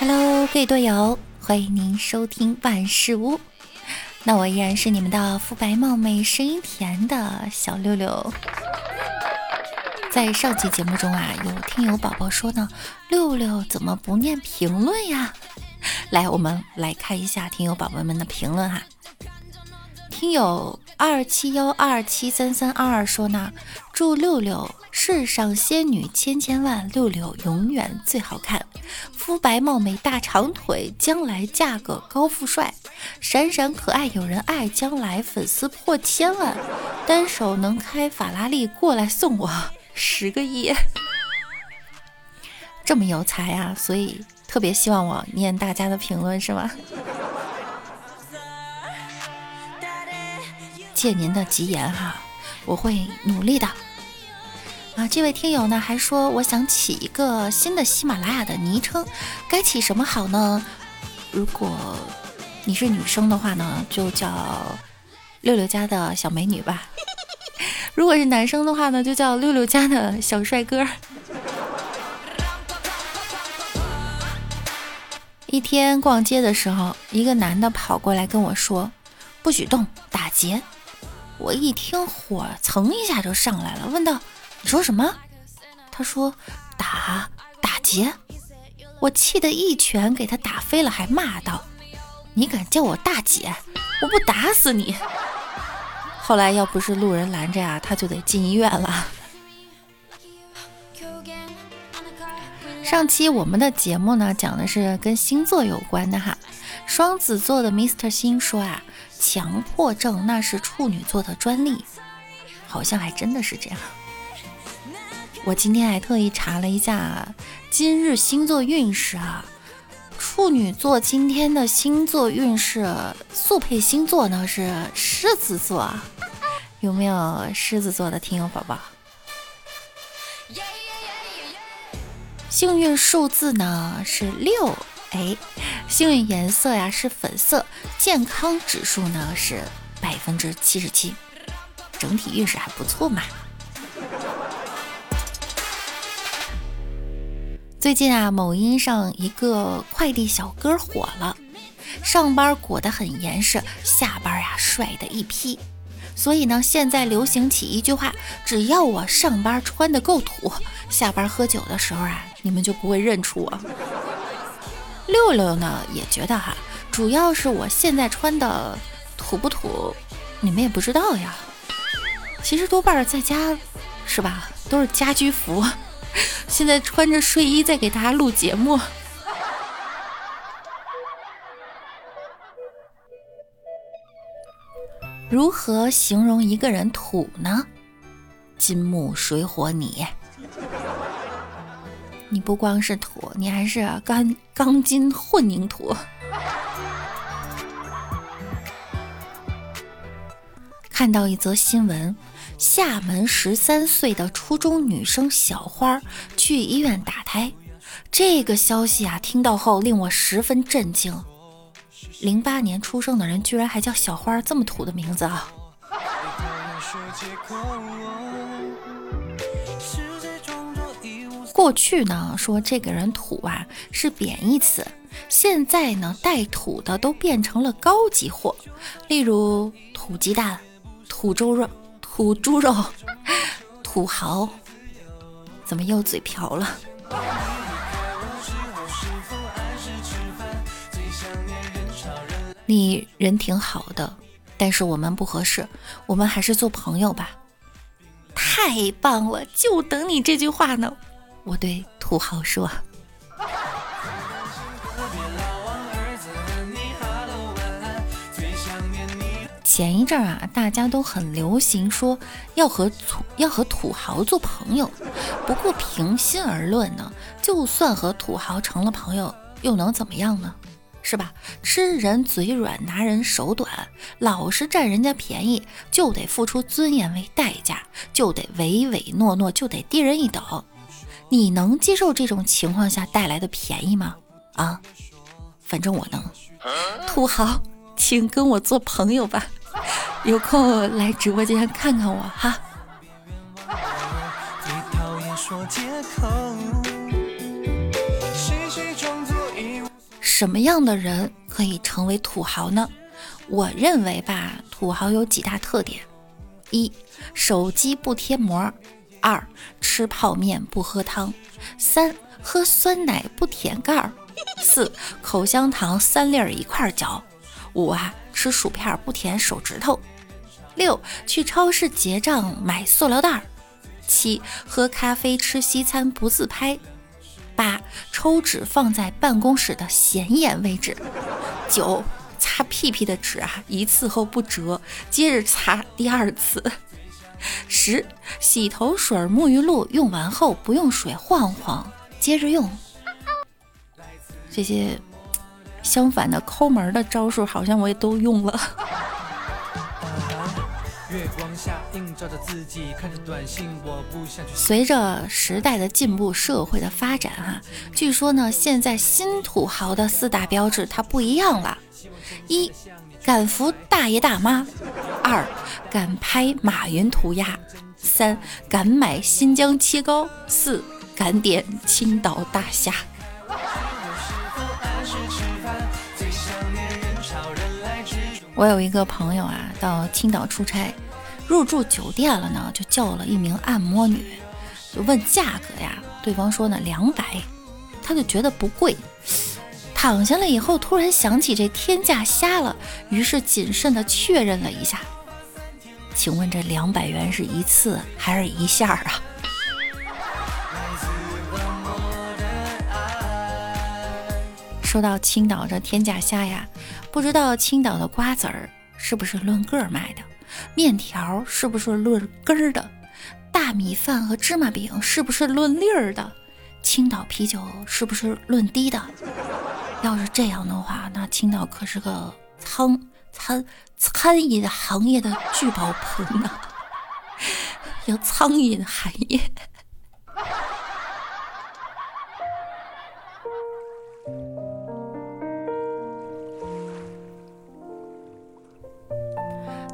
Hello，各位队友，欢迎您收听万事屋。那我依然是你们的肤白貌美、声音甜的小六六。在上期节目中啊，有听友宝宝说呢，六六怎么不念评论呀？来，我们来看一下听友宝宝们的评论哈。听友二七幺二七三三二二说呢，祝六六世上仙女千千万，六六永远最好看，肤白貌美大长腿，将来嫁个高富帅，闪闪可爱有人爱，将来粉丝破千万，单手能开法拉利过来送我。十个亿，这么有才啊，所以特别希望我念大家的评论是吗？借您的吉言哈，我会努力的。啊，这位听友呢还说，我想起一个新的喜马拉雅的昵称，该起什么好呢？如果你是女生的话呢，就叫六六家的小美女吧；如果是男生的话呢，就叫六六家的小帅哥。一天逛街的时候，一个男的跑过来跟我说：“不许动，打劫。”我一听火蹭一下就上来了，问道：“你说什么？”他说：“打打劫。”我气得一拳给他打飞了，还骂道：“你敢叫我大姐，我不打死你！”后来要不是路人拦着呀，他就得进医院了。上期我们的节目呢，讲的是跟星座有关的哈。双子座的 Mr. 星说啊。强迫症那是处女座的专利，好像还真的是这样。我今天还特意查了一下今日星座运势啊，处女座今天的星座运势速配星座呢是狮子座，有没有狮子座的听友宝宝？幸运数字呢是六。哎，幸运颜色呀是粉色，健康指数呢是百分之七十七，整体运势还不错嘛。最近啊，某音上一个快递小哥火了，上班裹得很严实，下班呀帅的一批。所以呢，现在流行起一句话：只要我上班穿的够土，下班喝酒的时候啊，你们就不会认出我。六六呢也觉得哈，主要是我现在穿的土不土，你们也不知道呀。其实多半在家是吧，都是家居服。现在穿着睡衣在给大家录节目。如何形容一个人土呢？金木水火你。你不光是土，你还是钢钢筋混凝土。看到一则新闻，厦门十三岁的初中女生小花去医院打胎，这个消息啊，听到后令我十分震惊。零八年出生的人居然还叫小花，这么土的名字啊！过去呢，说这个人土啊是贬义词，现在呢带土的都变成了高级货，例如土鸡蛋、土猪肉、土猪肉、土豪，怎么又嘴瓢了？你人挺好的，但是我们不合适，我们还是做朋友吧。太棒了，就等你这句话呢。我对土豪说：“前一阵啊，大家都很流行说要和土要和土豪做朋友。不过平心而论呢，就算和土豪成了朋友，又能怎么样呢？是吧？吃人嘴软，拿人手短，老是占人家便宜，就得付出尊严为代价，就得唯唯诺诺，就得低人一等。”你能接受这种情况下带来的便宜吗？啊，反正我能。土豪，请跟我做朋友吧，有空来直播间看看我哈。什么样的人可以成为土豪呢？我认为吧，土豪有几大特点：一、手机不贴膜；二、吃泡面不喝汤；三、喝酸奶不舔盖儿；四、口香糖三粒儿一块儿嚼；五啊，吃薯片不舔手指头；六、去超市结账买塑料袋儿；七、喝咖啡吃西餐不自拍；八、抽纸放在办公室的显眼位置；九。擦屁屁的纸啊，一次后不折，接着擦第二次。十，洗头水、沐浴露用完后不用水晃晃，接着用。这些相反的抠门的招数，好像我也都用了。随着时代的进步，社会的发展，哈，据说呢，现在新土豪的四大标志它不一样了。一，敢扶大爷大妈；二，敢拍马云涂鸦；三，敢买新疆切糕；四，敢点青岛大虾。我有一个朋友啊，到青岛出差，入住酒店了呢，就叫了一名按摩女，就问价格呀，对方说呢两百，他就觉得不贵。躺下了以后，突然想起这天价瞎了，于是谨慎的确认了一下。请问这两百元是一次还是一下啊？说到青岛这天价虾呀，不知道青岛的瓜子儿是不是论个卖的，面条是不是论根儿的，大米饭和芝麻饼是不是论粒儿的，青岛啤酒是不是论滴的？要是这样的话，那青岛可是个餐餐餐饮行业的聚宝盆呐，有苍蝇行业。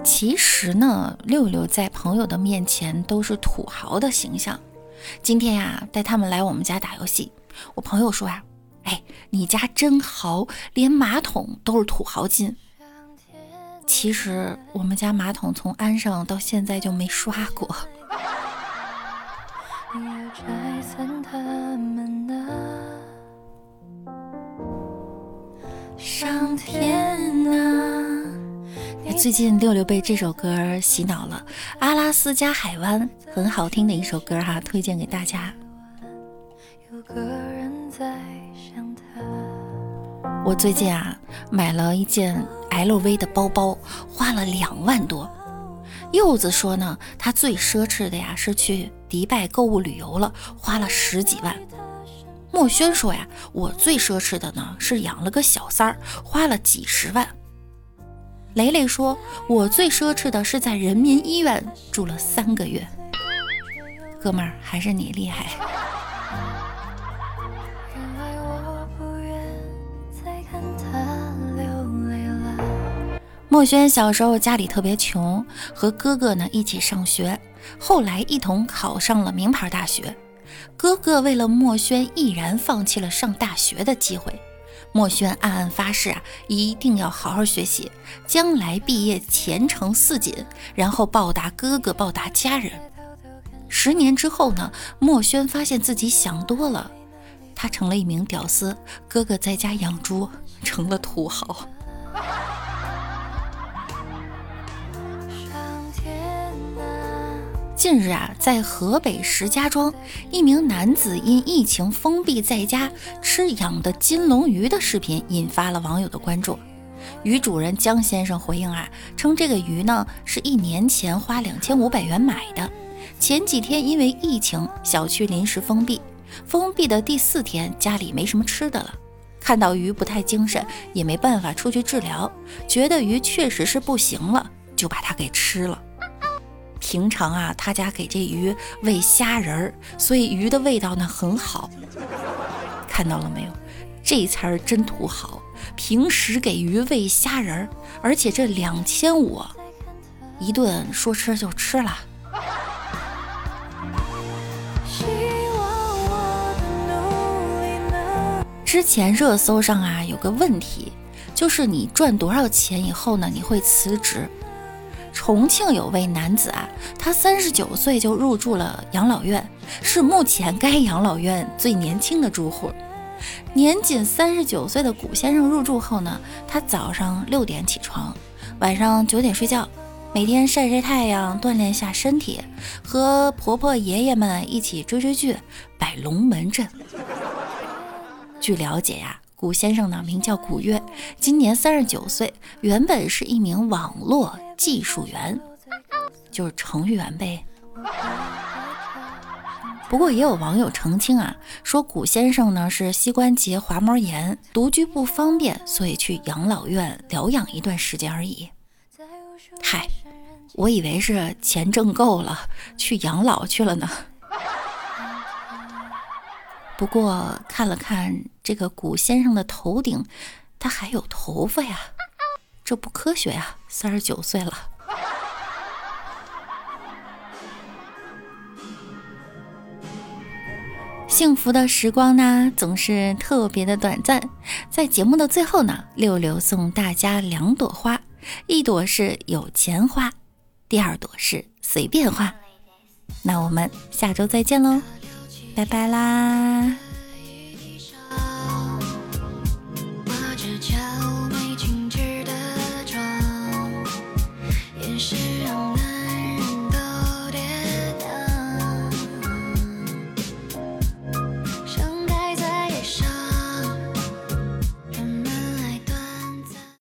其实呢，六六在朋友的面前都是土豪的形象。今天呀，带他们来我们家打游戏，我朋友说呀。哎，你家真豪，连马桶都是土豪金。其实我们家马桶从安上到现在就没刷过。上天呐！最近六六被这首歌洗脑了，《阿拉斯加海湾》很好听的一首歌哈，推荐给大家。有个人在我最近啊买了一件 LV 的包包，花了两万多。柚子说呢，他最奢侈的呀是去迪拜购物旅游了，花了十几万。墨轩说呀，我最奢侈的呢是养了个小三儿，花了几十万。雷雷说，我最奢侈的是在人民医院住了三个月。哥们儿，还是你厉害。墨轩小时候家里特别穷，和哥哥呢一起上学，后来一同考上了名牌大学。哥哥为了墨轩，毅然放弃了上大学的机会。墨轩暗暗发誓啊，一定要好好学习，将来毕业前程似锦，然后报答哥哥，报答家人。十年之后呢，墨轩发现自己想多了，他成了一名屌丝，哥哥在家养猪，成了土豪。近日啊，在河北石家庄，一名男子因疫情封闭在家吃养的金龙鱼的视频引发了网友的关注。鱼主人江先生回应啊，称这个鱼呢是一年前花两千五百元买的，前几天因为疫情小区临时封闭，封闭的第四天家里没什么吃的了，看到鱼不太精神，也没办法出去治疗，觉得鱼确实是不行了，就把它给吃了。平常啊，他家给这鱼喂虾仁儿，所以鱼的味道呢很好。看到了没有？这才儿真土豪。平时给鱼喂虾仁儿，而且这两千五一顿说吃就吃了。之前热搜上啊有个问题，就是你赚多少钱以后呢，你会辞职？重庆有位男子啊，他三十九岁就入住了养老院，是目前该养老院最年轻的住户。年仅三十九岁的古先生入住后呢，他早上六点起床，晚上九点睡觉，每天晒晒太阳，锻炼下身体，和婆婆爷爷们一起追追剧，摆龙门阵。据了解呀，古先生呢名叫古月，今年三十九岁，原本是一名网络技术员，就是程序员呗。不过也有网友澄清啊，说古先生呢是膝关节滑膜炎，独居不方便，所以去养老院疗养一段时间而已。嗨，我以为是钱挣够了，去养老去了呢。不过看了看这个古先生的头顶，他还有头发呀，这不科学呀！三十九岁了。幸福的时光呢，总是特别的短暂。在节目的最后呢，六六送大家两朵花，一朵是有钱花，第二朵是随便花。那我们下周再见喽，拜拜啦！